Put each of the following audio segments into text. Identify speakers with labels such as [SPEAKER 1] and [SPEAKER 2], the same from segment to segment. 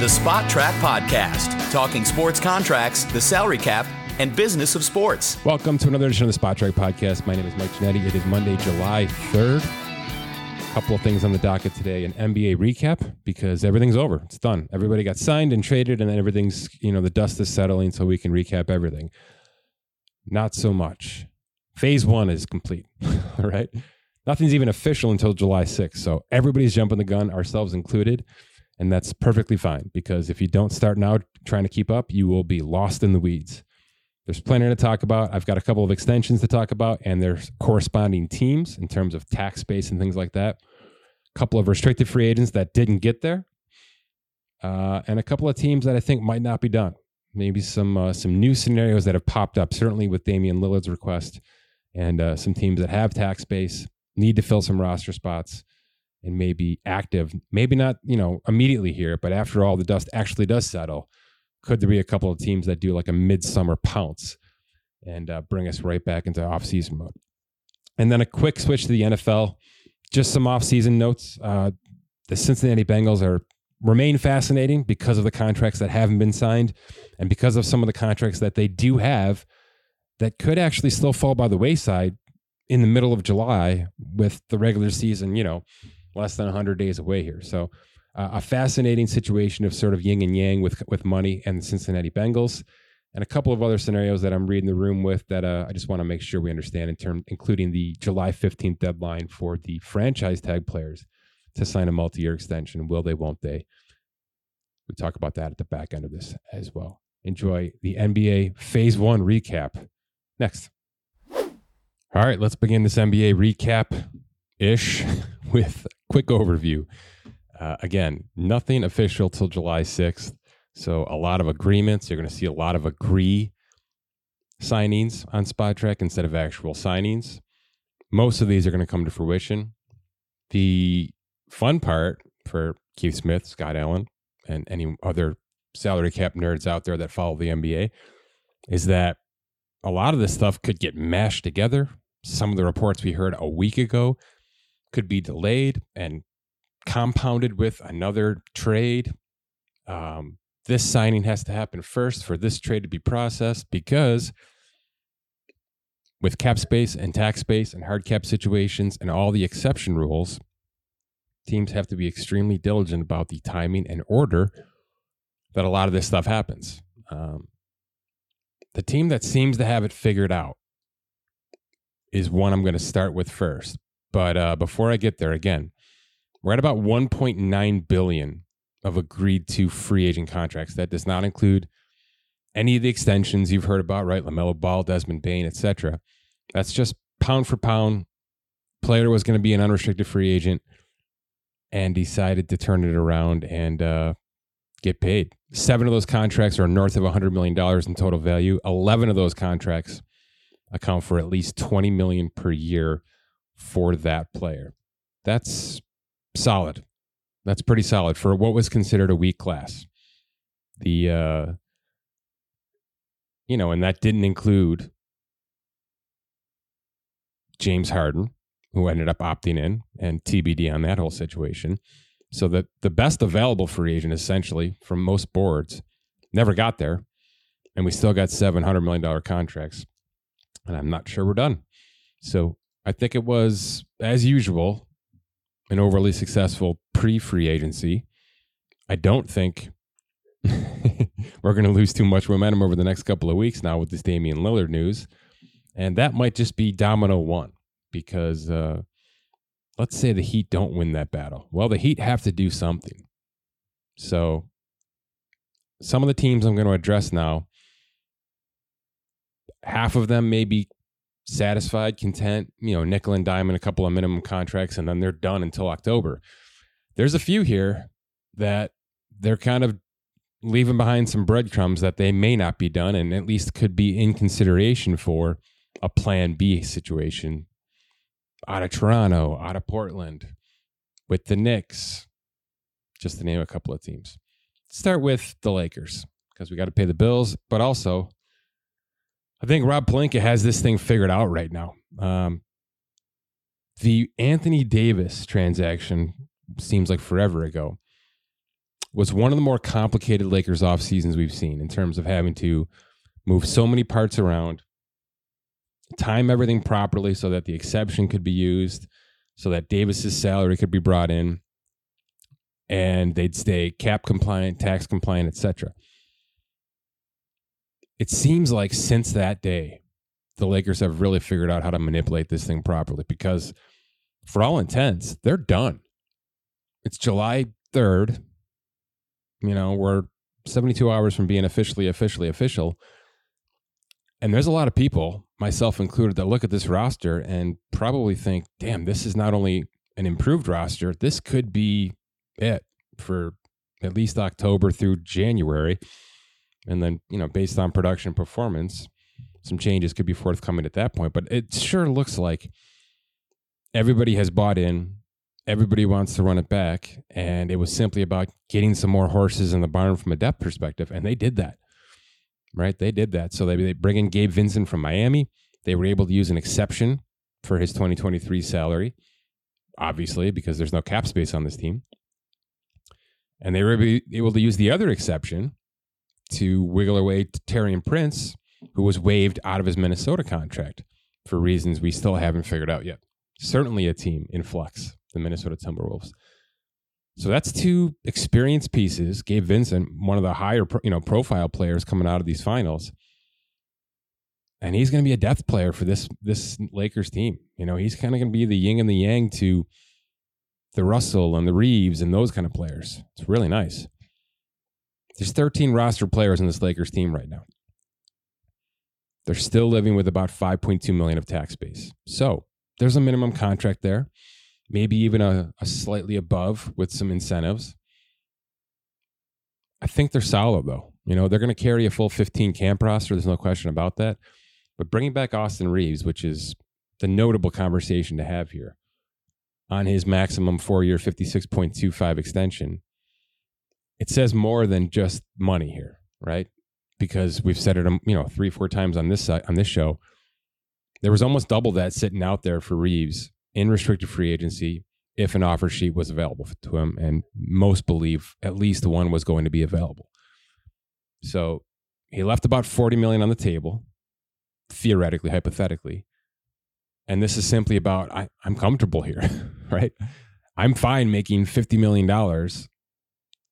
[SPEAKER 1] The Spotrac Podcast, talking sports contracts, the salary cap, and business of sports.
[SPEAKER 2] Welcome to another edition of the Spotrac Podcast. My name is Mike Ginnitti. It is Monday, July 3rd. A couple of things on the docket today an NBA recap because everything's over. It's done. Everybody got signed and traded, and then everything's, you know, the dust is settling so we can recap everything. Not so much. Phase one is complete. All right. Nothing's even official until July 6th. So everybody's jumping the gun, ourselves included. And that's perfectly fine because if you don't start now trying to keep up, you will be lost in the weeds. There's plenty to talk about. I've got a couple of extensions to talk about, and there's corresponding teams in terms of tax base and things like that. A couple of restricted free agents that didn't get there, uh, and a couple of teams that I think might not be done. Maybe some uh, some new scenarios that have popped up. Certainly with Damian Lillard's request, and uh, some teams that have tax base need to fill some roster spots and maybe active. Maybe not you know immediately here, but after all the dust actually does settle could there be a couple of teams that do like a midsummer pounce and uh, bring us right back into off-season mode? And then a quick switch to the NFL. Just some off-season notes. Uh, the Cincinnati Bengals are remain fascinating because of the contracts that haven't been signed, and because of some of the contracts that they do have that could actually still fall by the wayside in the middle of July with the regular season, you know, less than 100 days away here. So uh, a fascinating situation of sort of yin and yang with with money and the Cincinnati Bengals, and a couple of other scenarios that I'm reading the room with that uh, I just want to make sure we understand in term, including the July 15th deadline for the franchise tag players to sign a multi-year extension. Will they? Won't they? We talk about that at the back end of this as well. Enjoy the NBA Phase One recap next. All right, let's begin this NBA recap ish with quick overview. Uh, again, nothing official till July 6th. So a lot of agreements. You're going to see a lot of agree signings on Spotrac instead of actual signings. Most of these are going to come to fruition. The fun part for Keith Smith, Scott Allen, and any other salary cap nerds out there that follow the NBA is that a lot of this stuff could get mashed together. Some of the reports we heard a week ago could be delayed and compounded with another trade. Um, this signing has to happen first for this trade to be processed because with cap space and tax space and hard cap situations and all the exception rules, teams have to be extremely diligent about the timing and order that a lot of this stuff happens. Um, the team that seems to have it figured out is one I'm going to start with first. But uh, before I get there, again, we're at about 1.9 billion of agreed to free agent contracts. That does not include any of the extensions you've heard about, right? LaMelo Ball, Desmond Bane, etc. That's just pound for pound. Player was going to be an unrestricted free agent and decided to turn it around and uh, get paid. Seven of those contracts are north of $100 million in total value. 11 of those contracts account for at least 20 million per year for that player. That's solid. That's pretty solid for what was considered a weak class. The uh you know, and that didn't include James Harden, who ended up opting in, and TBD on that whole situation. So that the best available free agent essentially from most boards never got there. And we still got seven hundred million dollar contracts. And I'm not sure we're done. So I think it was, as usual, an overly successful pre free agency. I don't think we're going to lose too much momentum over the next couple of weeks now with this Damian Lillard news. And that might just be domino one because uh, let's say the Heat don't win that battle. Well, the Heat have to do something. So some of the teams I'm going to address now, half of them may be satisfied, content, you know, nickel and dime a couple of minimum contracts, and then they're done until October. There's a few here that they're kind of leaving behind some breadcrumbs that they may not be done and at least could be in consideration for a plan B situation out of Toronto, out of Portland, with the Knicks, just to name a couple of teams. Start with the Lakers because we got to pay the bills, but also I think Rob Pelinka has this thing figured out right now. Um, the Anthony Davis transaction seems like forever ago. was one of the more complicated Lakers off seasons we've seen in terms of having to move so many parts around, time everything properly so that the exception could be used, so that Davis's salary could be brought in, and they'd stay cap compliant, tax compliant, etc. It seems like since that day, the Lakers have really figured out how to manipulate this thing properly because, for all intents, they're done. It's July 3rd. You know, we're 72 hours from being officially, officially official. And there's a lot of people, myself included, that look at this roster and probably think, damn, this is not only an improved roster, this could be it for at least October through January. And then, you know, based on production performance, some changes could be forthcoming at that point. But it sure looks like everybody has bought in. Everybody wants to run it back. And it was simply about getting some more horses in the barn from a depth perspective. And they did that right? They did that. So they, they bring in Gabe Vincent from Miami. They were able to use an exception for his 2023 salary, obviously, because there's no cap space on this team. And they were able to use the other exception to wiggle away to Taurean Prince, who was waived out of his Minnesota contract for reasons we still haven't figured out yet. Certainly a team in flux, the Minnesota Timberwolves. So that's two experienced pieces. Gabe Vincent, one of the higher you know profile players coming out of these finals, and he's going to be a depth player for this this Lakers team. You know, he's kind of going to be the yin and the yang to the Russell and the Reaves and those kind of players. It's really nice. There's 13 roster players in this Lakers team right now. They're still living with about 5.2 million of tax base. So there's a minimum contract there maybe even a, a slightly above with some incentives. I think they're solid though. You know, they're going to carry a full 15 camp roster. There's no question about that. But bringing back Austin Reaves, which is the notable conversation to have here on his maximum four year 56.25 extension, it says more than just money here, right? Because we've said it, um, you know, three, four times on this on this show. There was almost double that sitting out there for Reaves in restricted free agency if an offer sheet was available to him, and most believe at least one was going to be available. So he left about 40 million on the table, theoretically, hypothetically. And this is simply about I, I'm comfortable here, right? I'm fine making $50 million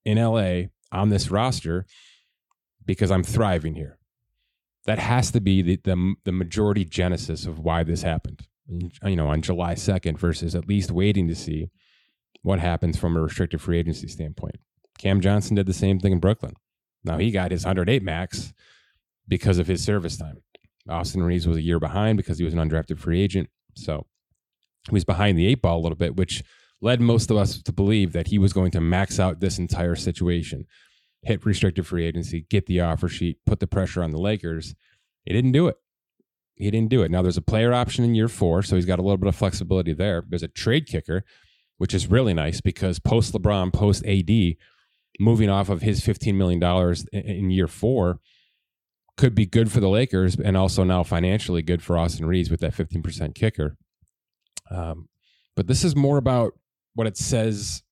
[SPEAKER 2] in LA on this roster because I'm thriving here. That has to be the, the, the majority genesis of why this happened you know, on July 2nd versus at least waiting to see what happens from a restricted free agency standpoint. Cam Johnson did the same thing in Brooklyn. Now he got his 108 max because of his service time. Austin Reaves was a year behind because he was an undrafted free agent. So he was behind the eight ball a little bit, which led most of us to believe that he was going to max out this entire situation, hit restricted free agency, get the offer sheet, put the pressure on the Lakers. He didn't do it he didn't do it. Now there's a player option in year four, so he's got a little bit of flexibility there. There's a trade kicker, which is really nice because post LeBron, post AD, moving off of his $15 million in year four could be good for the Lakers and also now financially good for Austin Reaves with that 15% kicker. Um, but this is more about what it says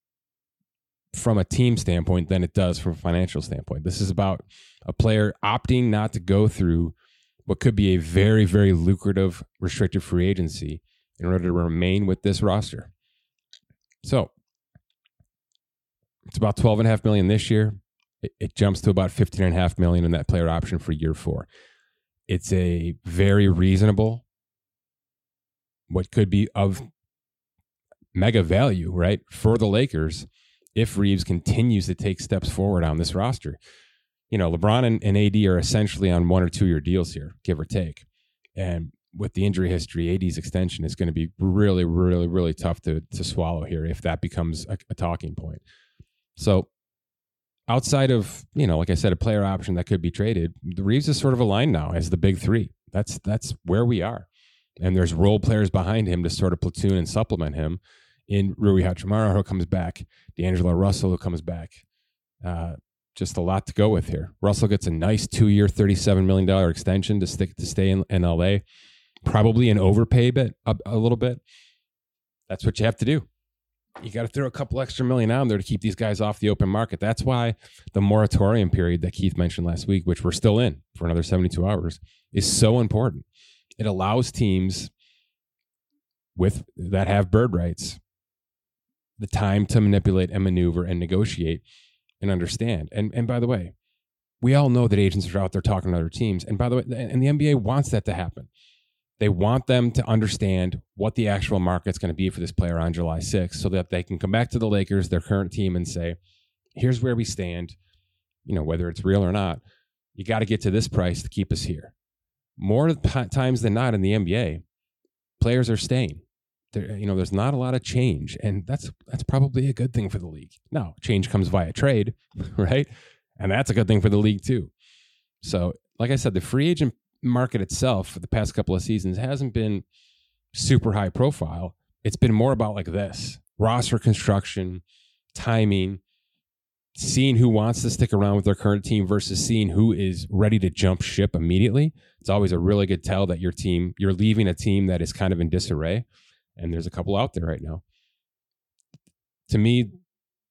[SPEAKER 2] from a team standpoint than it does from a financial standpoint. This is about a player opting not to go through what could be a very, very lucrative restricted free agency in order to remain with this roster. So it's about 12 and a half million this year. It, it jumps to about 15 and a half million in that player option for year four. It's a very reasonable, what could be of mega value, right, for the Lakers if Reaves continues to take steps forward on this roster you know, LeBron and, and AD are essentially on one or two year deals here, give or take. And with the injury history, AD's extension is going to be really, really, really tough to to swallow here if that becomes a, a, talking point. So, outside of you know, like I said, a player option that could be traded, the Reaves is sort of aligned now as the big three. That's that's where we are, and there's role players behind him to sort of platoon and supplement him. In Rui Hachimura, who comes back, D'Angelo Russell, who comes back, uh, just a lot to go with here. Russell gets a nice two year, $37 million extension to stick to stay in, in LA. Probably an overpay bit a, a little bit. That's what you have to do. you got to throw a couple extra million out there to keep these guys off the open market. That's why the moratorium period that Keith mentioned last week, which we're still in for another 72 hours, is so important. It allows teams with that have bird rights the time to manipulate and maneuver and negotiate and understand. And and by the way, we all know that agents are out there talking to other teams. And by the way, and the NBA wants that to happen. They want them to understand what the actual market's going to be for this player on July 6th so that they can come back to the Lakers, their current team, and say, here's where we stand. You know, whether it's real or not, you got to get to this price to keep us here. More times than not in the NBA, players are staying. There, you know, there's not a lot of change, and that's that's probably a good thing for the league. Now, change comes via trade, right? And that's a good thing for the league too. So, like I said, the free agent market itself for the past couple of seasons hasn't been super high profile. It's been more about like this roster construction, timing, seeing who wants to stick around with their current team versus seeing who is ready to jump ship immediately. It's always a really good tell that your team, you're leaving a team that is kind of in disarray. And there's a couple out there right now. To me,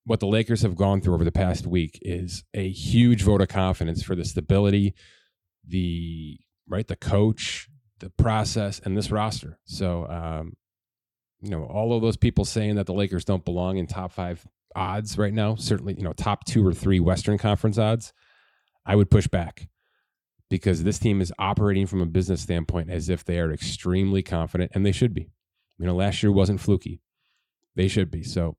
[SPEAKER 2] what the Lakers have gone through over the past week is a huge vote of confidence for the stability, the right? The coach, the process, and this roster. So, um, you know, all of those people saying that the Lakers don't belong in top five odds right now, certainly, you know, top two or three Western Conference odds, I would push back because this team is operating from a business standpoint as if they are extremely confident, and they should be. You know, last year wasn't fluky. They should be. So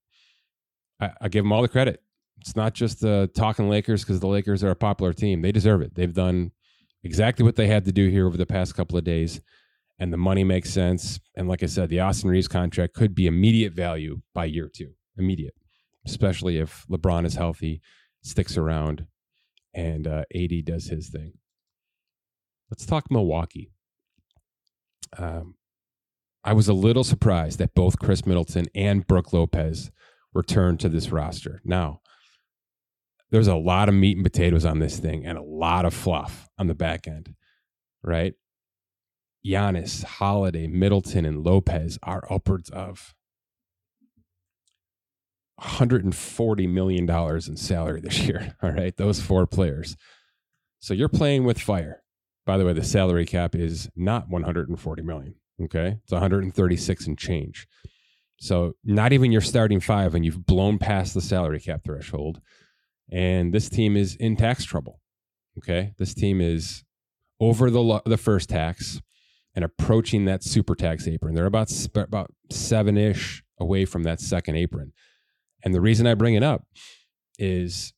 [SPEAKER 2] I, I give them all the credit. It's not just the talking Lakers because the Lakers are a popular team. They deserve it. They've done exactly what they had to do here over the past couple of days. And the money makes sense. And like I said, the Austin Reaves contract could be immediate value by year two, immediate, especially if LeBron is healthy, sticks around, and uh, AD does his thing. Let's talk Milwaukee. Um, I was a little surprised that both Khris Middleton and Brook Lopez returned to this roster. Now, there's a lot of meat and potatoes on this thing and a lot of fluff on the back end, right? Giannis, Holiday, Middleton, and Lopez are upwards of $140 million in salary this year. All right. Those four players. So you're playing with fire. By the way, the salary cap is not 140 million. Okay. It's 136 and change. So not even your starting five, and you've blown past the salary cap threshold and this team is in tax trouble. Okay, this team is over the lo- the first tax and approaching that super tax apron. They're about about seven ish away from that second apron. And the reason I bring it up is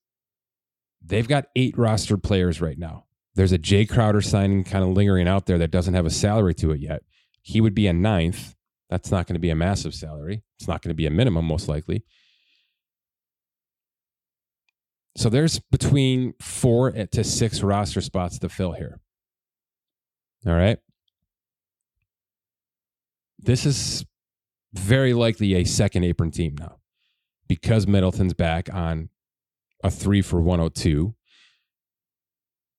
[SPEAKER 2] they've got eight rostered players right now. There's a Jae Crowder signing kind of lingering out there that doesn't have a salary to it yet. He would be a ninth. That's not going to be a massive salary. It's not going to be a minimum, most likely. So there's between four to six roster spots to fill here. All right. This is very likely a second apron team now because Middleton's back on a three for 102.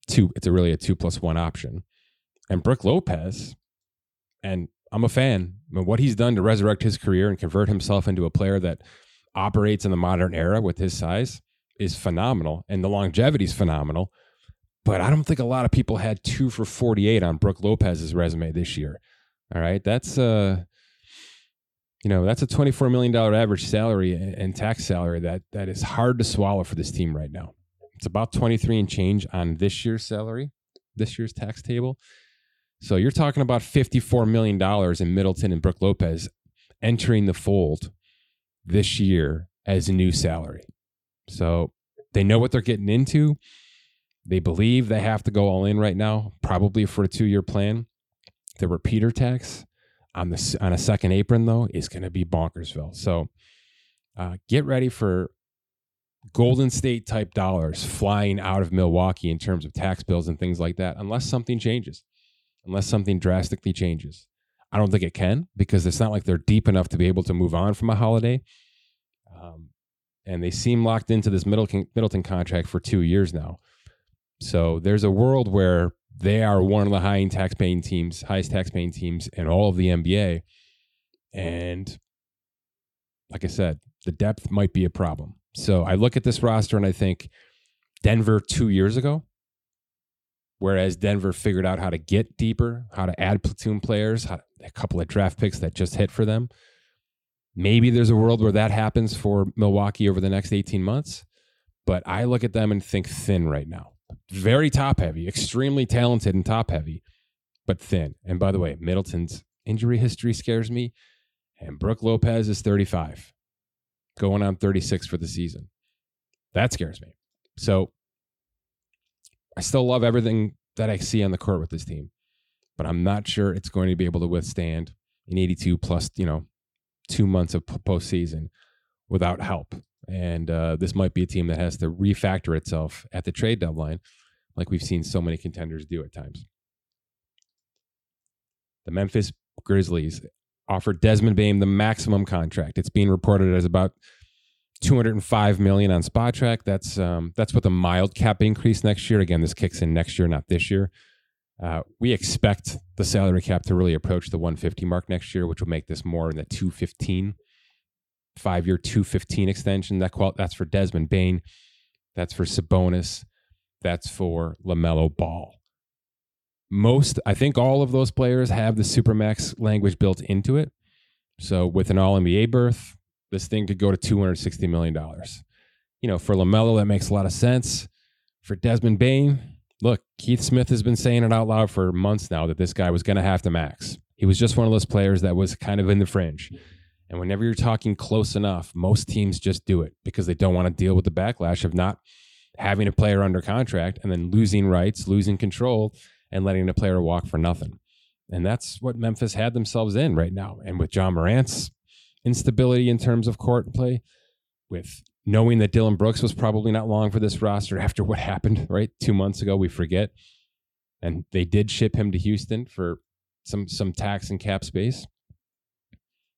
[SPEAKER 2] Two, it's a really a two plus one option. And Brook Lopez, and I'm a fan. I mean, what he's done to resurrect his career and convert himself into a player that operates in the modern era with his size is phenomenal and the longevity is phenomenal. But I don't think a lot of people had two for 48 on Brook Lopez's resume this year. All right. That's uh you know, that's a $24 million average salary and tax salary that that is hard to swallow for this team right now. It's about 23 and change on this year's salary, this year's tax table. So you're talking about $54 million in Middleton and Brook Lopez entering the fold this year as a new salary. So they know what they're getting into. They believe they have to go all in right now, probably for a two year plan. The repeater tax on the on a second apron though is going to be bonkersville. So uh, get ready for Golden State type dollars flying out of Milwaukee in terms of tax bills and things like that, unless something changes, unless something drastically changes. I don't think it can because it's not like they're deep enough to be able to move on from a holiday. Um, and they seem locked into this Middleton, Middleton contract for two years now. So there's a world where they are one of the high tax paying teams, highest tax paying teams in all of the NBA. And like I said, The depth might be a problem. So I look at this roster and I think Denver two years ago, whereas Denver figured out how to get deeper, how to add platoon players, a couple of draft picks that just hit for them. Maybe there's a world where that happens for Milwaukee over the next 18 months. But I look at them and think thin right now. Very top heavy, extremely talented and top heavy, but thin. And by the way, Middleton's injury history scares me. And Brook Lopez is 35, going on 36 for the season. That scares me. So I still love everything that I see on the court with this team, but I'm not sure it's going to be able to withstand an 82 plus, you know, two months of postseason without help. And uh, this might be a team that has to refactor itself at the trade deadline, like we've seen so many contenders do at times. The Memphis Grizzlies offered Desmond Bane the maximum contract. It's being reported as about 205 million on Spotrac. That's um, that's with a mild cap increase next year. Again, this kicks in next year, not this year. Uh, we expect the salary cap to really approach the 150 mark next year, which will make this more in the 215 five year 215 extension. That qual- that's for Desmond Bane. That's for Sabonis. That's for LaMelo Ball. Most, I think all of those players have the Supermax language built into it. So with an all NBA berth, this thing could go to $260 million. You know, for LaMelo, that makes a lot of sense. For Desmond Bane, look, Keith Smith has been saying it out loud for months now that this guy was going to have to max. He was just one of those players that was kind of in the fringe. And whenever you're talking close enough, most teams just do it because they don't want to deal with the backlash of not having a player under contract and then losing rights, losing control, and letting the player walk for nothing. And that's what Memphis had themselves in right now. And with Ja Morant's instability in terms of court play, with knowing that Dillon Brooks was probably not long for this roster after what happened, right? Two months ago, we forget. And they did ship him to Houston for some some tax and cap space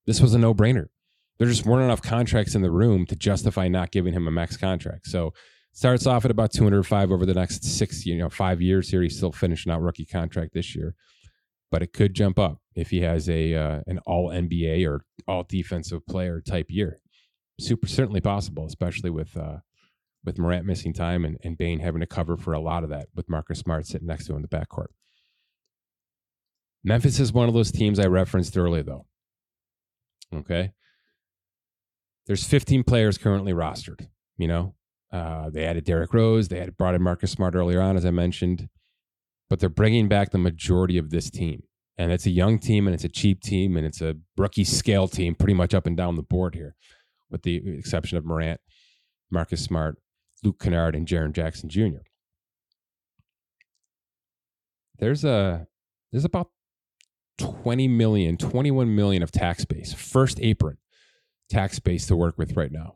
[SPEAKER 2] this was a no brainer. There just weren't enough contracts in the room to justify not giving him a max contract. So starts off at about 205 over the next six, you know, five years here. He's still finishing out rookie contract this year, but it could jump up if he has a uh, an all NBA or all defensive player type year. Super certainly possible, especially with uh, with Morant missing time and, and Bane having to cover for a lot of that with Marcus Smart sitting next to him in the backcourt. Memphis is one of those teams I referenced earlier, though. Okay. There's 15 players currently rostered. You know, uh, they added Derrick Rose. They had brought in Marcus Smart earlier on, as I mentioned, but they're bringing back the majority of this team. And it's a young team and it's a cheap team and it's a rookie scale team pretty much up and down the board here, with the exception of Morant, Marcus Smart, Luke Kennard, and Jaren Jackson Jr. There's a there's about 20 million, 21 million of tax base, first apron tax base to work with right now.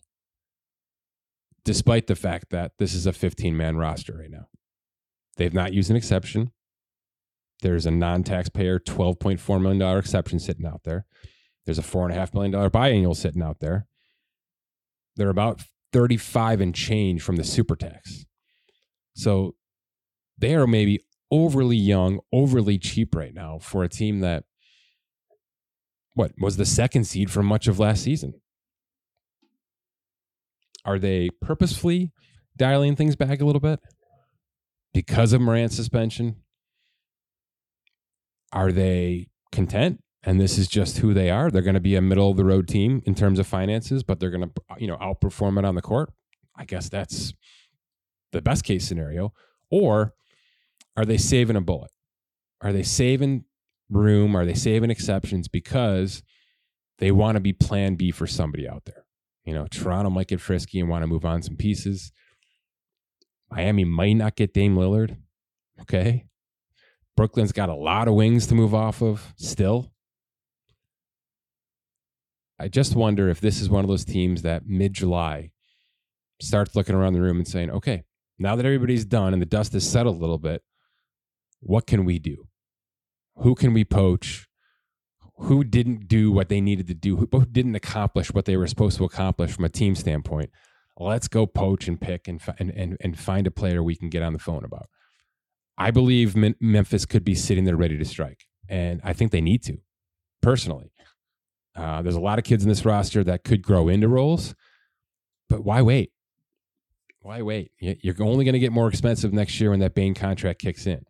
[SPEAKER 2] Despite the fact that this is a 15 man roster right now, they've not used an exception. There's a non taxpayer $12.4 million exception sitting out there. There's a $4.5 million biannual sitting out there. They're about 35 and change from the super tax. So they are maybe overly young, overly cheap right now for a team that what was the second seed for much of last season. Are they purposefully dialing things back a little bit because of Morant's suspension? Are they content and this is just who they are? They're going to be a middle of the road team in terms of finances, but they're going to, you know, outperform it on the court. I guess that's the best case scenario. Or are they saving a bullet? Are they saving room? Are they saving exceptions because they want to be plan B for somebody out there? You know, Toronto might get frisky and want to move on some pieces. Miami might not get Dame Lillard. Okay. Brooklyn's got a lot of wings to move off of still. I just wonder if this is one of those teams that mid July starts looking around the room and saying, okay, now that everybody's done and the dust has settled a little bit, what can we do? Who can we poach? Who didn't do what they needed to do? Who didn't accomplish what they were supposed to accomplish from a team standpoint? Let's go poach and pick and, and, and, and find a player we can get on the phone about. I believe Memphis could be sitting there ready to strike. And I think they need to, personally. Uh, there's a lot of kids in this roster that could grow into roles. but why wait? Why wait? You're only going to get more expensive next year when that Bane contract kicks in.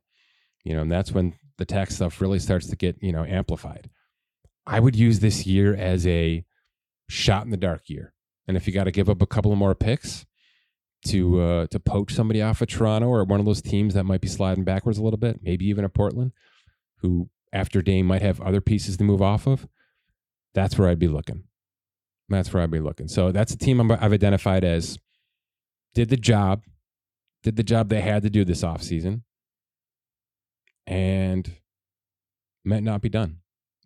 [SPEAKER 2] You know, and that's when the tax stuff really starts to get, you know, amplified. I would use this year as a shot in the dark year. And if you got to give up a couple of more picks to uh, to poach somebody off of Toronto or one of those teams that might be sliding backwards a little bit, maybe even a Portland, who after Dame might have other pieces to move off of, that's where I'd be looking. That's where I'd be looking. So that's a team I've identified as did the job, did the job they had to do this offseason, and might not be done.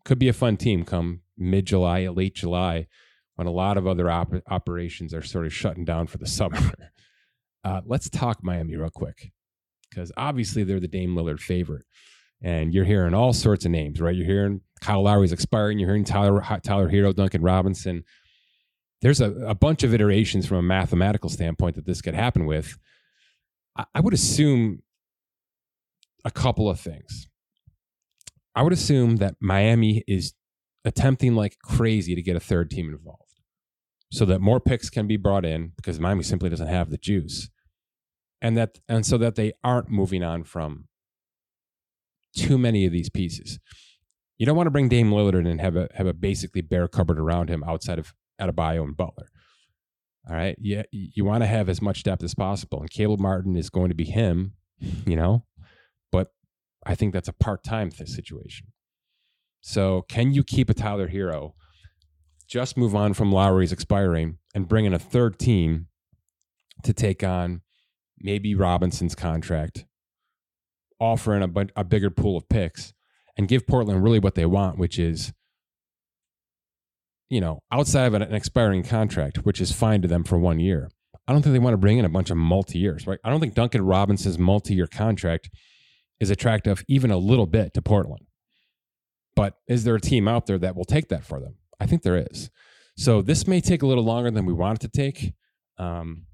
[SPEAKER 2] Could be a fun team come mid July, late July, when a lot of other op- operations are sort of shutting down for the summer. Uh, let's talk Miami real quick because obviously they're the Dame Lillard favorite. And you're hearing all sorts of names, right? You're hearing Kyle Lowry's expiring. You're hearing Tyler, Tyler Herro, Duncan Robinson. There's a, a bunch of iterations from a mathematical standpoint that this could happen with. I, I would assume a couple of things. I would assume that Miami is attempting like crazy to get a third team involved so that more picks can be brought in because Miami simply doesn't have the juice. And that and so that they aren't moving on from too many of these pieces. You don't want to bring Dame Lillard in and have a have a basically bare cupboard around him outside of Adebayo and Butler. All right. Yeah, you want to have as much depth as possible. And Caleb Martin is going to be him, you know, but I think that's a part time situation. So can you keep a Tyler Herro, just move on from Lowry's expiring and bring in a third team to take on maybe Robinson's contract, offering a, a bigger pool of picks and give Portland really what they want, which is, you know, outside of an, an expiring contract, which is fine to them for one year. I don't think they want to bring in a bunch of multi years, right? I don't think Duncan Robinson's multi year contract is attractive even a little bit to Portland. But is there a team out there that will take that for them? I think there is. So this may take a little longer than we want it to take um,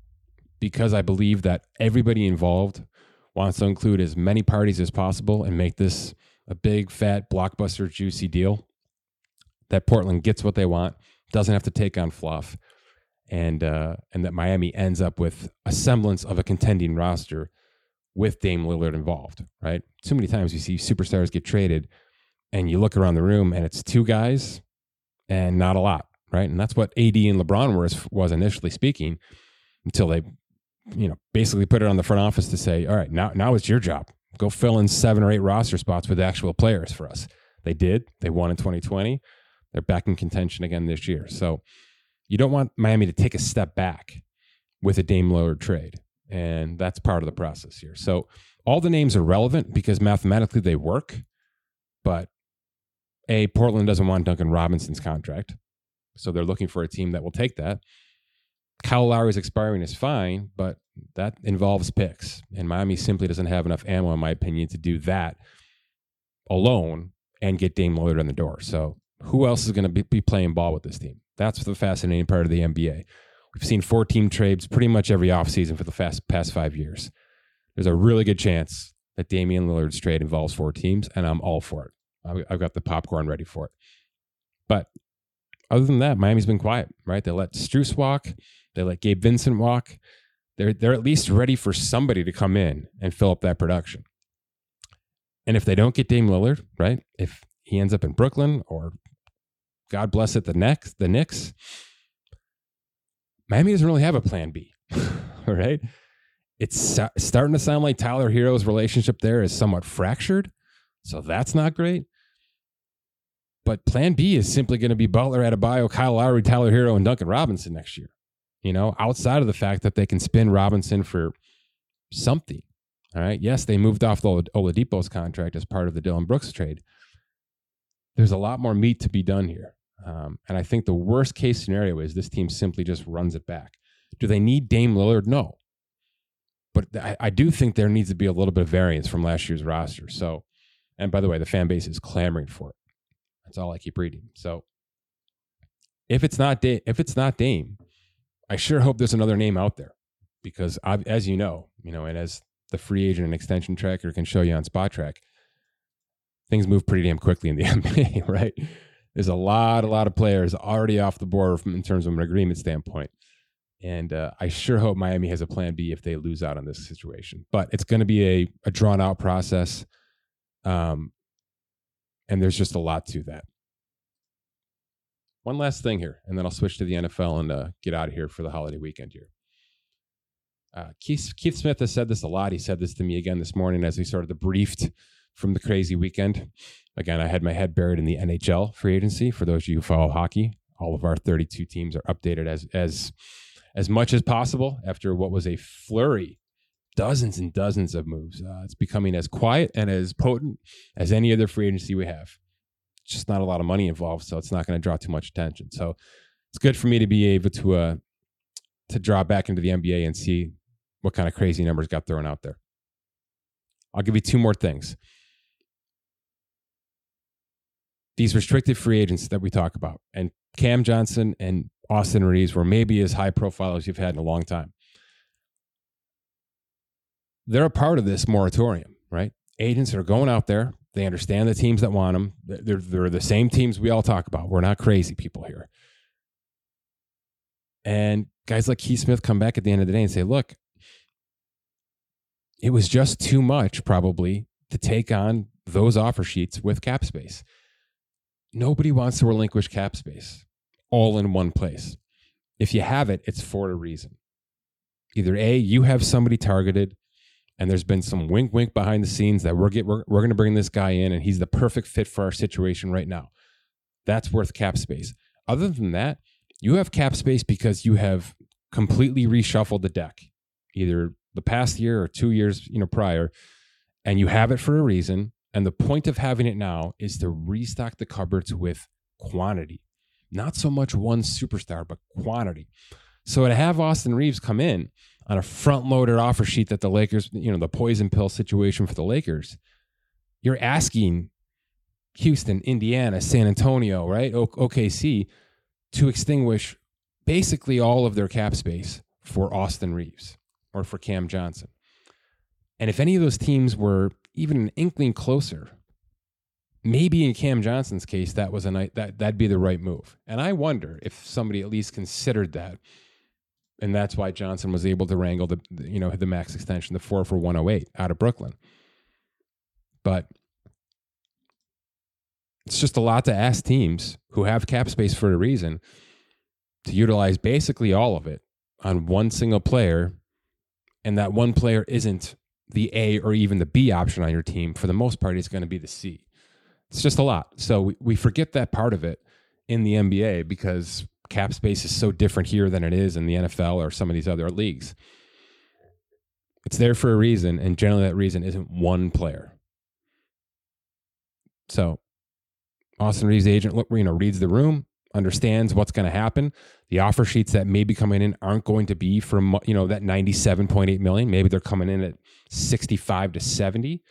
[SPEAKER 2] because I believe that everybody involved wants to include as many parties as possible and make this a big, fat, blockbuster, juicy deal. That Portland gets what they want, doesn't have to take on fluff, and uh, and that Miami ends up with a semblance of a contending roster with Dame Lillard involved. Right? Too many times you see superstars get traded, and you look around the room and it's two guys and not a lot. Right? And that's what AD and LeBron was was initially speaking until they you know, basically put it on the front office to say, all right, now now it's your job. Go fill in seven or eight roster spots with actual players for us. They did. They won in 2020. They're back in contention again this year. So you don't want Miami to take a step back with a Dame Lillard trade. And that's part of the process here. So all the names are relevant because mathematically they work. But A, Portland doesn't want Duncan Robinson's contract. So they're looking for a team that will take that. Kyle Lowry's expiring is fine, but that involves picks. And Miami simply doesn't have enough ammo, in my opinion, to do that alone and get Dame Lillard on the door. So who else is going to be, be playing ball with this team? That's the fascinating part of the NBA. We've seen four team trades pretty much every offseason for the fast, past five years. There's a really good chance that Damian Lillard's trade involves four teams, and I'm all for it. I've got the popcorn ready for it. But other than that, Miami's been quiet, right? They let Strus walk. They let Gabe Vincent walk. They're they're at least ready for somebody to come in and fill up that production. And if they don't get Dame Lillard, right? If he ends up in Brooklyn or God bless it, the Knicks, the Knicks, Miami doesn't really have a plan B, right? It's starting to sound like Tyler Herro's relationship there is somewhat fractured. So that's not great. But plan B is simply going to be Butler, Adebayo, Kyle Lowry, Tyler Herro, and Duncan Robinson next year you know, outside of the fact that they can spin Robinson for something. All right. Yes, they moved off the Oladipo's contract as part of the Dillon Brooks trade. There's a lot more meat to be done here. Um, and I think the worst case scenario is this team simply just runs it back. Do they need Dame Lillard? No. But I, I do think there needs to be a little bit of variance from last year's roster. So, and by the way, the fan base is clamoring for it. That's all I keep reading. So, if it's not da- if it's not Dame, I sure hope there's another name out there because I've, as you know, you know, and as the free agent and extension tracker can show you on Spotrac, things move pretty damn quickly in the NBA, right? There's a lot, a lot of players already off the board from, in terms of an agreement standpoint. And uh, I sure hope Miami has a plan B if they lose out on this situation. But it's going to be a, a drawn out process. Um, and there's just a lot to that. One last thing here, and then I'll switch to the NFL and uh, get out of here for the holiday weekend here. Uh, Keith, Keith Smith has said this a lot. He said this to me again this morning as we started the briefed from the crazy weekend. Again, I had my head buried in the NHL free agency. For those of you who follow hockey, all of our 32 teams are updated as as as much as possible after what was a flurry, dozens and dozens of moves. Uh, it's becoming as quiet and as potent as any other free agency we have. It's just not a lot of money involved, so it's not going to draw too much attention. So it's good for me to be able to uh, to draw back into the NBA and see what kind of crazy numbers got thrown out there. I'll give you two more things. These restricted free agents that we talk about, and Cam Johnson and Austin Reaves were maybe as high profile as you've had in a long time. They're a part of this moratorium, right? Agents are going out there. They understand the teams that want them. They're, they're the same teams we all talk about. We're not crazy people here. And guys like Keith Smith come back at the end of the day and say, look, it was just too much probably to take on those offer sheets with cap space. Nobody wants to relinquish cap space all in one place. If you have it, it's for a reason. Either A, you have somebody targeted and there's been some wink wink behind the scenes that we're get, we're, we're going to bring this guy in and he's the perfect fit for our situation right now. That's worth cap space. Other than that, you have cap space because you have completely reshuffled the deck, either the past year or two years, you know, prior, and you have it for a reason. And the point of having it now is to restock the cupboards with quantity not so much one superstar, but quantity. So to have Austin Reaves come in on a front loaded offer sheet that the Lakers, you know, the poison pill situation for the Lakers, you're asking Houston, Indiana, San Antonio, right? O- OKC to extinguish basically all of their cap space for Austin Reaves or for Cam Johnson. And if any of those teams were even an inkling closer maybe in Cam Johnson's case, that was a night that that'd be the right move. And I wonder if somebody at least considered that. And that's why Johnson was able to wrangle the you know the max extension, the four for 108 out of Brooklyn. But it's just a lot to ask teams who have cap space for a reason to utilize basically all of it on one single player. And that one player isn't the A or even the B option on your team. For the most part, it's going to be the C. It's just a lot. So we, we forget that part of it in the NBA because cap space is so different here than it is in the NFL or some of these other leagues. It's there for a reason, and generally that reason isn't one player. So Austin Reaves' agent, look, you know, reads the room, understands what's going to happen. The offer sheets that may be coming in aren't going to be from you know that ninety-seven point eight million. Maybe they're coming in at sixty-five to seventy.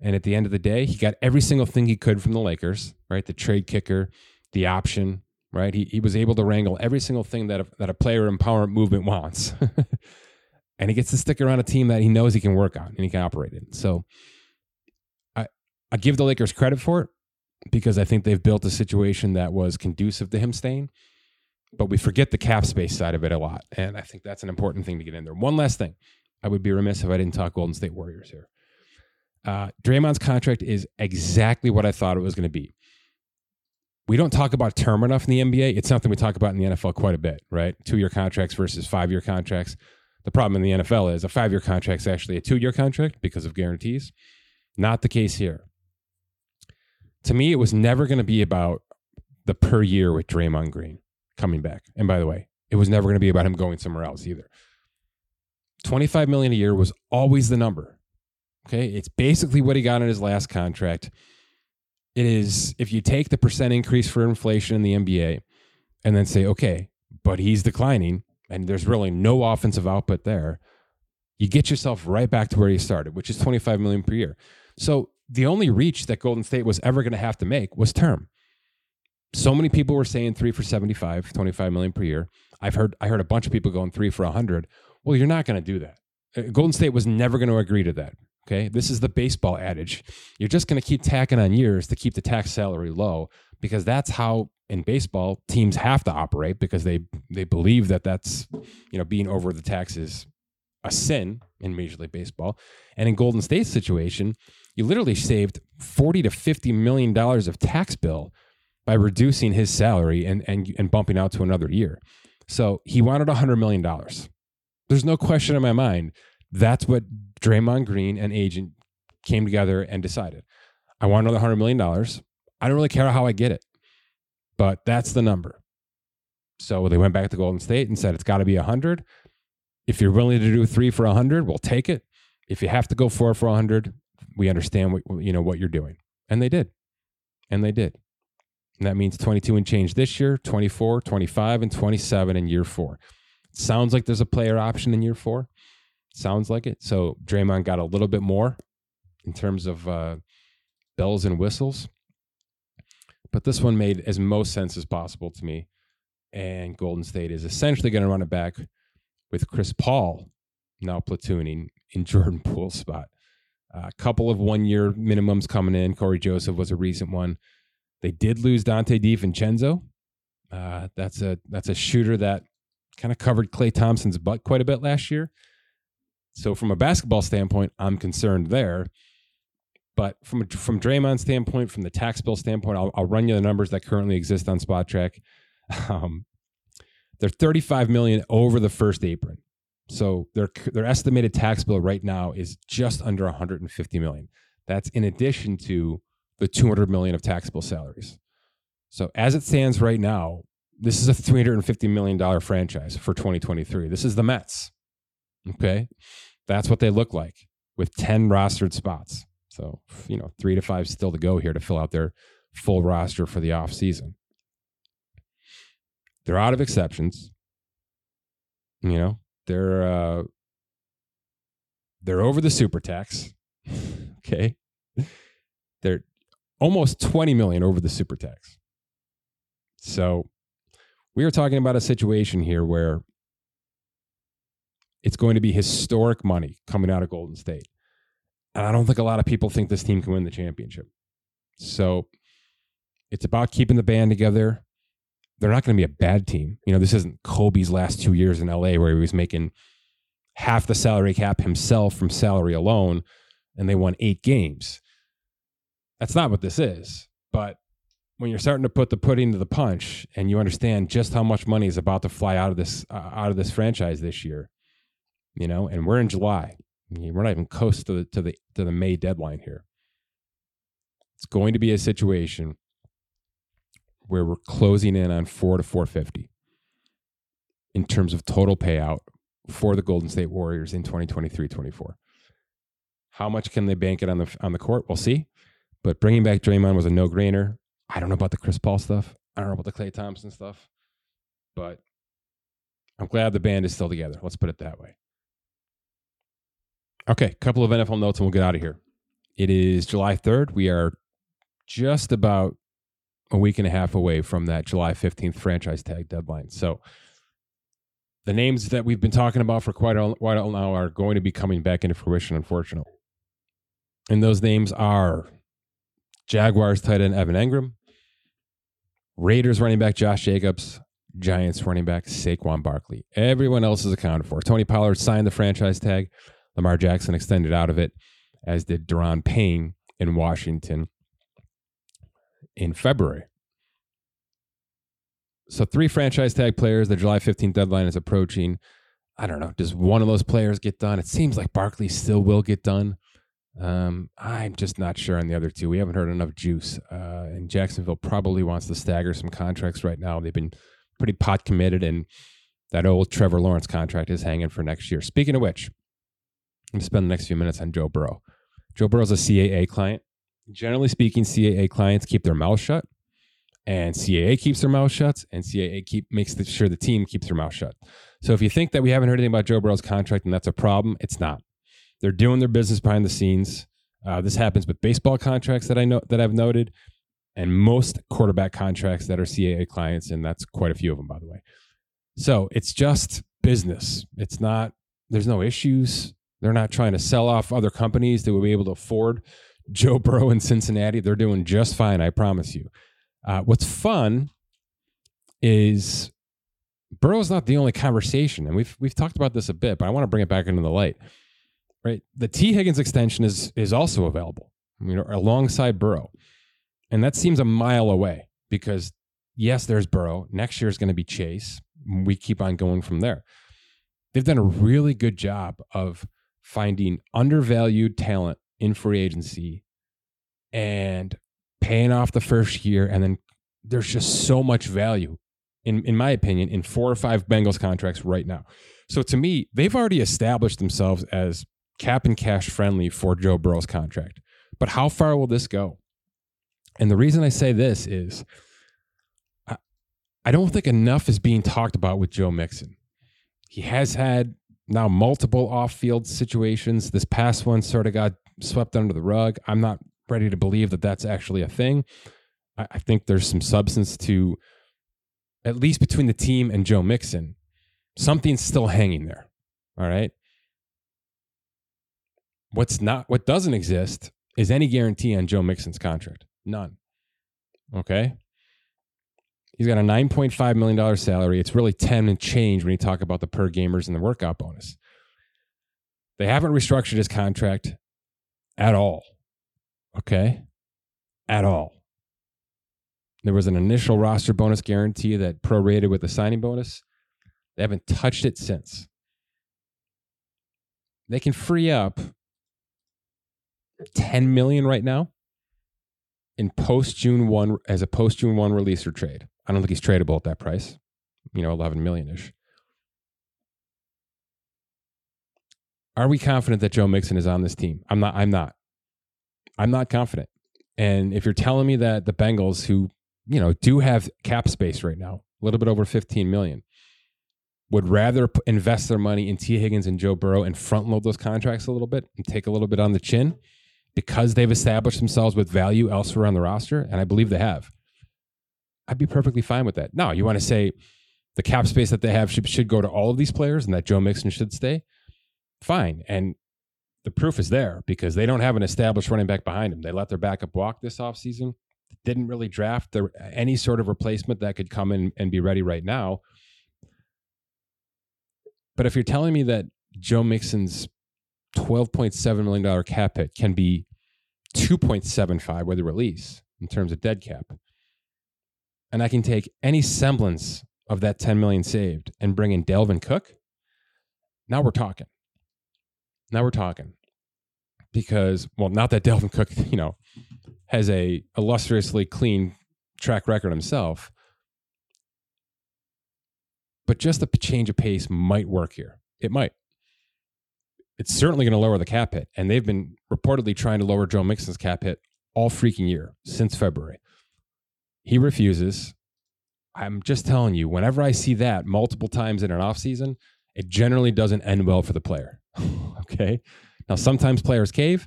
[SPEAKER 2] And at the end of the day, he got every single thing he could from the Lakers, right? The trade kicker, the option, right? He, he was able to wrangle every single thing that a, that a player empowerment movement wants. and he gets to stick around a team that he knows he can work on and he can operate in. So I, I give the Lakers credit for it because I think they've built a situation that was conducive to him staying. But we forget the cap space side of it a lot. And I think that's an important thing to get in there. One last thing. I would be remiss if I didn't talk Golden State Warriors here. Uh, Draymond's contract is exactly what I thought it was going to be. We don't talk about term enough in the NBA. It's something we talk about in the NFL quite a bit, right? Two year contracts versus five year contracts. The problem in the NFL is a five year contract is actually a two year contract because of guarantees. Not the case here. To me, it was never going to be about the per year with Draymond Green coming back. And by the way, it was never going to be about him going somewhere else either. 25 million a year was always the number. Okay. It's basically what he got in his last contract. It is, if you take the percent increase for inflation in the NBA and then say, okay, but he's declining and there's really no offensive output there, you get yourself right back to where you started, which is 25 million per year. So the only reach that Golden State was ever going to have to make was term. So many people were saying three for 75, 25 million per year. I've heard, I heard a bunch of people going three for 100. Well, you're not going to do that. Uh, Golden State was never going to agree to that. Okay. This is the baseball adage. You're just going to keep tacking on years to keep the tax salary low because that's how in baseball, teams have to operate because they they believe that that's you know being over the tax is a sin in Major League Baseball. And in Golden State's situation, you literally saved forty to fifty million dollars of tax bill by reducing his salary and and and bumping out to another year. So he wanted hundred million dollars. There's no question in my mind. That's what Draymond Green and agent came together and decided. I want another hundred million dollars. I don't really care how I get it but that's the number. So they went back to Golden State and said it's got to be 100. If you're willing to do three for 100, we'll take it. If you have to go four for 100, we understand what you know what you're doing. And they did. And they did. And that means 22 and change this year, 24, 25, and 27 in year four. Sounds like there's a player option in year four. Sounds like it. So Draymond got a little bit more in terms of uh, bells and whistles but this one made as most sense as possible to me. And Golden State is essentially going to run it back with Chris Paul now platooning in Jordan Poole's spot. A couple of one year minimums coming in. Cory Joseph was a recent one. They did lose Donte DiVincenzo. Uh, that's a that's a shooter that kind of covered Klay Thompson's butt quite a bit last year. So from a basketball standpoint, I'm concerned there. But from from Draymond's standpoint, from the tax bill standpoint, I'll, I'll run you the numbers that currently exist on Spotrac. Um, they're 35 million over the first apron. So their their estimated tax bill right now is just under 150 million. That's in addition to the 200 million of taxable salaries. So as it stands right now, this is a 350 million dollar franchise for 2023. This is the Mets. Okay? That's what they look like with 10 rostered spots. So, you know, three to five still to go here to fill out their full roster for the off season. They're out of exceptions. You know, they're uh they're over the super tax. okay. They're almost 20 million over the super tax. So we are talking about a situation here where it's going to be historic money coming out of Golden State. And I don't think a lot of people think this team can win the championship. So it's about keeping the band together. They're not going to be a bad team. You know, this isn't Kobe's last two years in LA where he was making half the salary cap himself from salary alone and they won eight games. That's not what this is. But when you're starting to put the pudding to the punch and you understand just how much money is about to fly out of this uh, out of this franchise this year, you know, and we're in July. We're not even close to the to the to the May deadline here. It's going to be a situation where we're closing in on four to four fifty in terms of total payout for the Golden State Warriors in 2023-24. How much can they bank it on the on the court? We'll see. But bringing back Draymond was a no brainer. I don't know about the Chris Paul stuff. I don't know about the Klay Thompson stuff. But I'm glad the band is still together. Let's put it that way. Okay, couple of NFL notes and we'll get out of here. It is July 3rd. We are just about a week and a half away from that July 15th franchise tag deadline. So the names that we've been talking about for quite a while now are going to be coming back into fruition, unfortunately. And those names are Jaguars tight end Evan Engram, Raiders running back Josh Jacobs, Giants running back Saquon Barkley. Everyone else is accounted for. Tony Pollard signed the franchise tag. Lamar Jackson extended out of it, as did Da'Ron Payne in Washington in February. So, three franchise tag players. The July 15th deadline is approaching. I don't know. Does one of those players get done? It seems like Barkley still will get done. Um, I'm just not sure on the other two. We haven't heard enough juice. Uh, and Jacksonville probably wants to stagger some contracts right now. They've been pretty pot committed, and that old Trevor Lawrence contract is hanging for next year. Speaking of which, going to spend the next few minutes on Joe Burrow. Joe Burrow is a CAA client. Generally speaking, CAA clients keep their mouth shut, and CAA keeps their mouth shut, and CAA keep makes sure the team keeps their mouth shut. So if you think that we haven't heard anything about Joe Burrow's contract and that's a problem, it's not. They're doing their business behind the scenes. Uh, this happens with baseball contracts that I know that I've noted, and most quarterback contracts that are CAA clients, and that's quite a few of them, by the way. So it's just business. It's not. There's no issues. They're not trying to sell off other companies that would be able to afford Joe Burrow in Cincinnati. They're doing just fine, I promise you. Uh, what's fun is Burrow's not the only conversation, and we've we've talked about this a bit, but I want to bring it back into the light. Right, the Tee Higgins extension is is also available, you know, alongside Burrow, and that seems a mile away because yes, there's Burrow. Next year is going to be Chase. We keep on going from there. They've done a really good job of finding undervalued talent in free agency and paying off the first year, and then there's just so much value in in my opinion, in four or five Bengals contracts right now. So to me, they've already established themselves as cap and cash friendly for Joe Burrow's contract. But how far will this go? And the reason I say this is I, I don't think enough is being talked about with Joe Mixon. He has had now multiple off field situations. This past one sort of got swept under the rug. I'm not ready to believe that that's actually a thing. I, I think there's some substance to at least between the team and Joe Mixon, something's still hanging there. All right. What's not what doesn't exist is any guarantee on Joe Mixon's contract. None. Okay. He's got a $9.5 million salary. It's really 10 and change when you talk about the per gamers and the workout bonus. They haven't restructured his contract at all. Okay. At all. There was an initial roster bonus guarantee that prorated with the signing bonus. They haven't touched it since. They can free up 10 million right now in post June 1 as a post June 1 release or trade. I don't think he's tradable at that price, you know, 11 million ish. Are we confident that Joe Mixon is on this team? I'm not. I'm not. I'm not confident. And if you're telling me that the Bengals, who you know, do have cap space right now, a little bit over 15 million, would rather invest their money in Tee Higgins and Joe Burrow and front load those contracts a little bit and take a little bit on the chin because they've established themselves with value elsewhere on the roster. And I believe they have. I'd be perfectly fine with that. Now, you want to say the cap space that they have should, should go to all of these players and that Joe Mixon should stay? Fine. And the proof is there because they don't have an established running back behind them. They let their backup walk this offseason didn't really draft the, any sort of replacement that could come in and be ready right now. But if you're telling me that Joe Mixon's $12.7 million cap hit can be 2.75 with a release in terms of dead cap, and I can take any semblance of that 10 million saved and bring in Dalvin Cook, now we're talking. Now we're talking. Because, well, not that Dalvin Cook, you know, has a illustriously clean track record himself. But just a change of pace might work here. It might. It's certainly going to lower the cap hit. And they've been reportedly trying to lower Joe Mixon's cap hit all freaking year since February. He refuses. I'm just telling you, whenever I see that multiple times in an offseason, it generally doesn't end well for the player. okay. Now, sometimes players cave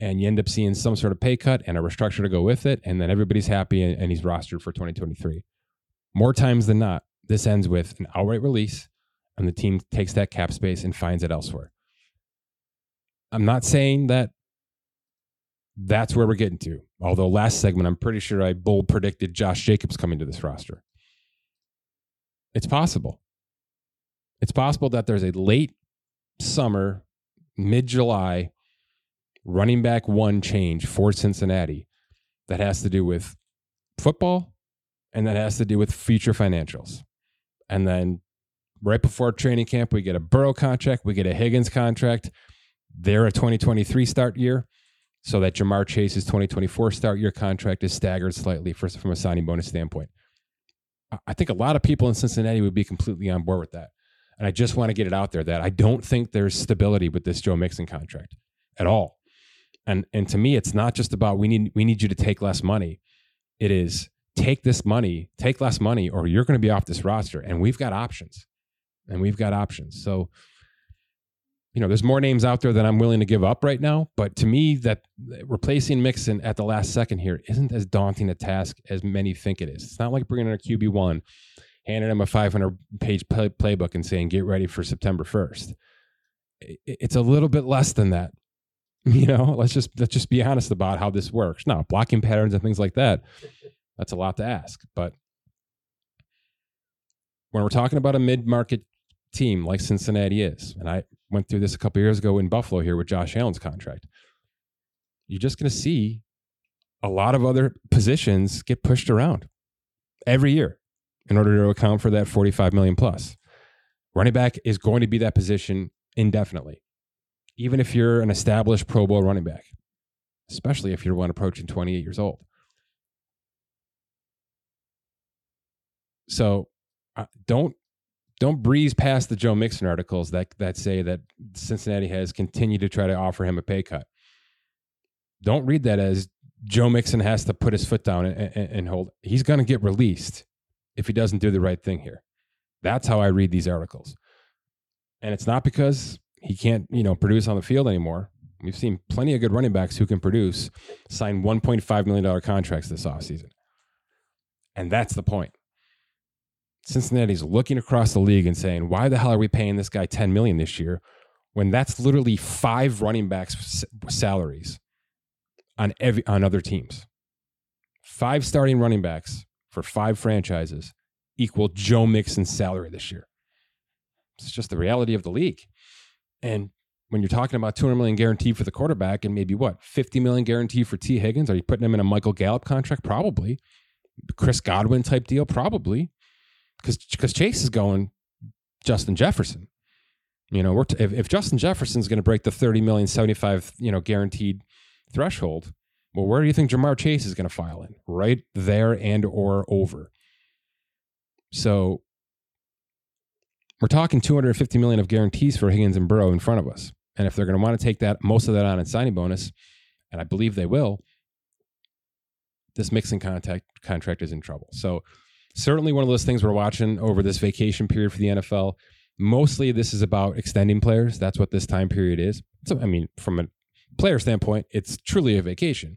[SPEAKER 2] and you end up seeing some sort of pay cut and a restructure to go with it, and then everybody's happy and, and he's rostered for 2023. More times than not, this ends with an outright release, and the team takes that cap space and finds it elsewhere. I'm not saying that that's where we're getting to. Although last segment, I'm pretty sure I bold predicted Josh Jacobs coming to this roster. It's possible. It's possible that there's a late summer, mid July running back one change for Cincinnati that has to do with football and that has to do with future financials. And then right before training camp, we get a Burrow contract, we get a Higgins contract. They're a 2023 start year. So that Ja'Marr Chase's 2024 start year contract is staggered slightly for, from a signing bonus standpoint. I think a lot of people in Cincinnati would be completely on board with that. And I just want to get it out there that I don't think there's stability with this Joe Mixon contract at all and and to me it's not just about we need we need you to take less money it is take this money take less money or you're going to be off this roster and we've got options and we've got options so you know there's more names out there that i'm willing to give up right now but to me that replacing mixon at the last second here isn't as daunting a task as many think it is it's not like bringing in a qb1 handing him a 500 page play- playbook and saying get ready for september 1st it's a little bit less than that You know, let's just let's just be honest about how this works. Now, blocking patterns and things like that, that's a lot to ask. But when we're talking about a mid-market team like Cincinnati is, and I went through this a couple years ago in Buffalo here with Josh Allen's contract. You're just going to see a lot of other positions get pushed around every year in order to account for that 45 million plus. Running back is going to be that position indefinitely, even if you're an established Pro Bowl running back, especially if you're one approaching 28 years old. So uh, don't don't breeze past the Joe Mixon articles that that say that Cincinnati has continued to try to offer him a pay cut. Don't read that as Joe Mixon has to put his foot down and, and, and hold. He's going to get released if he doesn't do the right thing here. That's how I read these articles. And it's not because he can't, you know, produce on the field anymore. We've seen plenty of good running backs who can produce sign $1.5 million contracts this offseason. And that's the point. Cincinnati's looking across the league and saying, why the hell are we paying this guy 10 million this year when that's literally five running backs salaries on every on other teams. Five starting running backs for five franchises equal Joe Mixon's salary this year. It's just the reality of the league. And when you're talking about 200 million guaranteed for the quarterback and maybe what 50 million guaranteed for Tee Higgins, are you putting him in a Michael Gallup contract? Probably. Chris Godwin type deal, probably. Because because Chase is going Justin Jefferson. You know, we're t- if, if Justin Jefferson's going to break the 30 million, 75, you know, guaranteed threshold, well, where do you think Ja'Marr Chase is going to file in? Right there and or over. So we're talking 250 million of guarantees for Higgins and Burrow in front of us. And if they're going to want to take that most of that on in signing bonus, and I believe they will, this Mixon contact contract is in trouble. So certainly one of those things we're watching over this vacation period for the NFL. Mostly this is about extending players. That's what this time period is. So I mean, from a player standpoint, it's truly a vacation.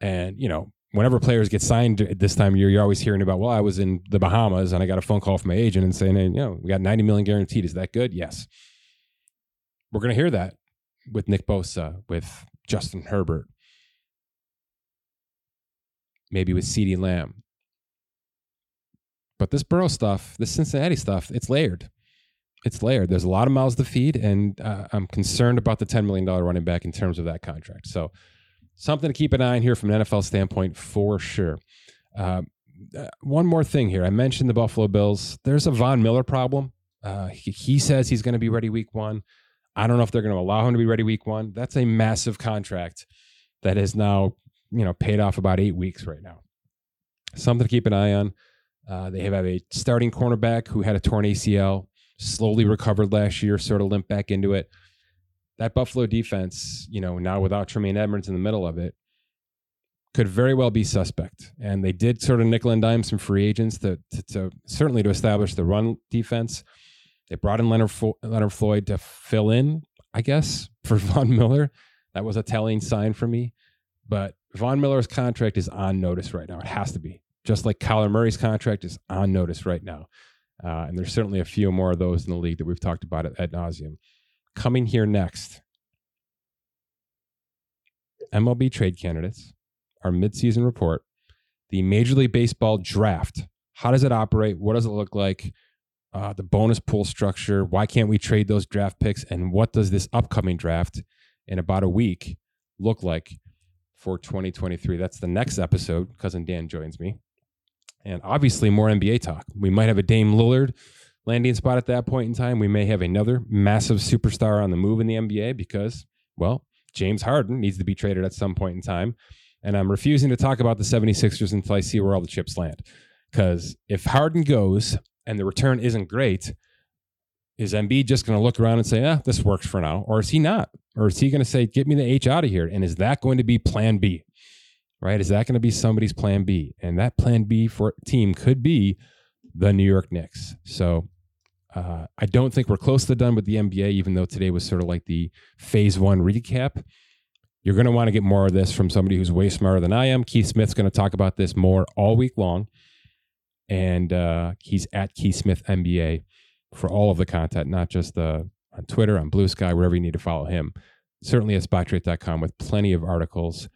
[SPEAKER 2] And, you know, whenever players get signed at this time of year, you're always hearing about, well, I was in the Bahamas and I got a phone call from my agent and saying, hey, you know, we got 90 million guaranteed. Is that good? Yes. We're going to hear that with Nick Bosa, with Justin Herbert, maybe with CeeDee Lamb. But this Burrow stuff, this Cincinnati stuff, it's layered it's layered. There's a lot of mouths to feed, and uh, I'm concerned about the $10 million running back in terms of that contract. So, something to keep an eye on here from an NFL standpoint for sure. Uh, uh, one more thing here. I mentioned the Buffalo Bills. There's a Von Miller problem. Uh, he, he, says he's going to be ready week one. I don't know if they're going to allow him to be ready week one. That's a massive contract that is now, you know, paid off about eight weeks right now. Something to keep an eye on. Uh, they have a starting cornerback who had a torn ACL slowly recovered last year, sort of limped back into it. That Buffalo defense, you know, now without Tremaine Edmunds in the middle of it, could very well be suspect. And they did sort of nickel and dime some free agents to, to, to certainly to establish the run defense. They brought in Leonard, Fo- Leonard Floyd to fill in, I guess, for Von Miller. That was a telling sign for me. But Von Miller's contract is on notice right now. It has to be. Just like Kyler Murray's contract is on notice right now. Uh, and there's certainly a few more of those in the league that we've talked about at, at nauseum. Coming here next, MLB trade candidates, our midseason report, the Major League Baseball draft. How does it operate? What does it look like? Uh, the bonus pool structure. Why can't we trade those draft picks? And what does this upcoming draft in about a week look like for 2023? That's the next episode. Cousin Dan joins me and obviously more NBA talk. We might have a Dame Lillard landing spot at that point in time. We may have another massive superstar on the move in the NBA because, well, James Harden needs to be traded at some point in time. And I'm refusing to talk about the 76ers until I see where all the chips land. Because if Harden goes and the return isn't great, is Embiid just going to look around and say, ah, this works for now? Or is he not? Or is he going to say, get me the H out of here? And is that going to be plan B? Right? Is that going to be somebody's plan B? And that plan B for team could be the New York Knicks. So uh, I don't think we're close to done with the NBA, even though today was sort of like the phase one recap. You're going to want to get more of this from somebody who's way smarter than I am. Keith Smith's going to talk about this more all week long. And uh, he's at Keith Smith NBA for all of the content, not just uh, on Twitter, on Blue Sky, wherever you need to follow him. Certainly at spotrac.com with plenty of articles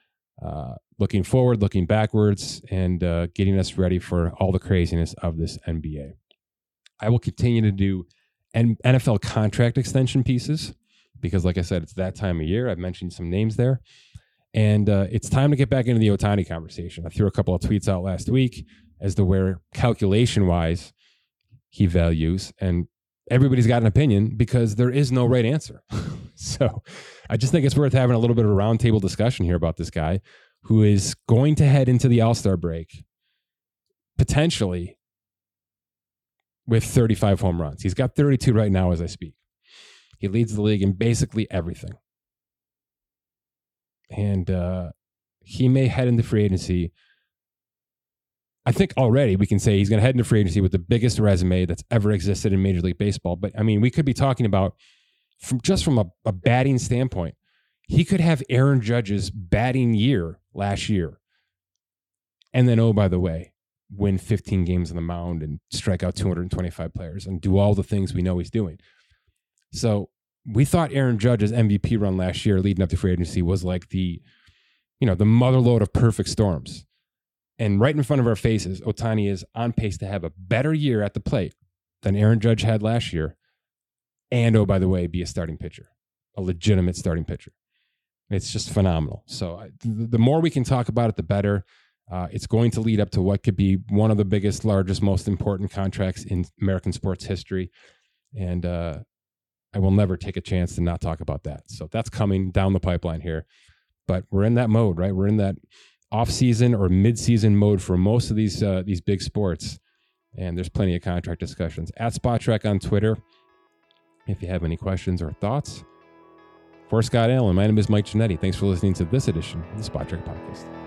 [SPEAKER 2] uh, looking forward, looking backwards, and uh, getting us ready for all the craziness of this NBA. I will continue to do NFL contract extension pieces because, like I said, it's that time of year. I've mentioned some names there. And uh, it's time to get back into the Ohtani conversation. I threw a couple of tweets out last week as to where calculation wise he values. And everybody's got an opinion because there is no right answer. so I just think it's worth having a little bit of a roundtable discussion here about this guy who is going to head into the All Star break potentially with 35 home runs. He's got 32 right now as I speak. He leads the league in basically everything. And uh, he may head into free agency. I think already we can say he's going to head into free agency with the biggest resume that's ever existed in Major League Baseball. But I mean, we could be talking about from just from a, a batting standpoint, he could have Aaron Judge's batting year last year. And then, oh, by the way, win 15 games on the mound and strike out 225 players and do all the things we know he's doing. So we thought Aaron Judge's MVP run last year leading up to free agency was like the, you know, the motherload of perfect storms. And right in front of our faces, Ohtani is on pace to have a better year at the plate than Aaron Judge had last year. And oh, by the way, be a starting pitcher, a legitimate starting pitcher. It's just phenomenal. So the more we can talk about it, the better. Uh, it's going to lead up to what could be one of the biggest, largest, most important contracts in American sports history. And uh, I will never take a chance to not talk about that. So that's coming down the pipeline here. But we're in that mode, right? We're in that off-season or mid-season mode for most of these uh, these big sports, and there's plenty of contract discussions at Spot Spotrac on Twitter. If you have any questions or thoughts, for Scott Allen, my name is Mike Ginnitti. Thanks for listening to this edition of the Spotrac Podcast.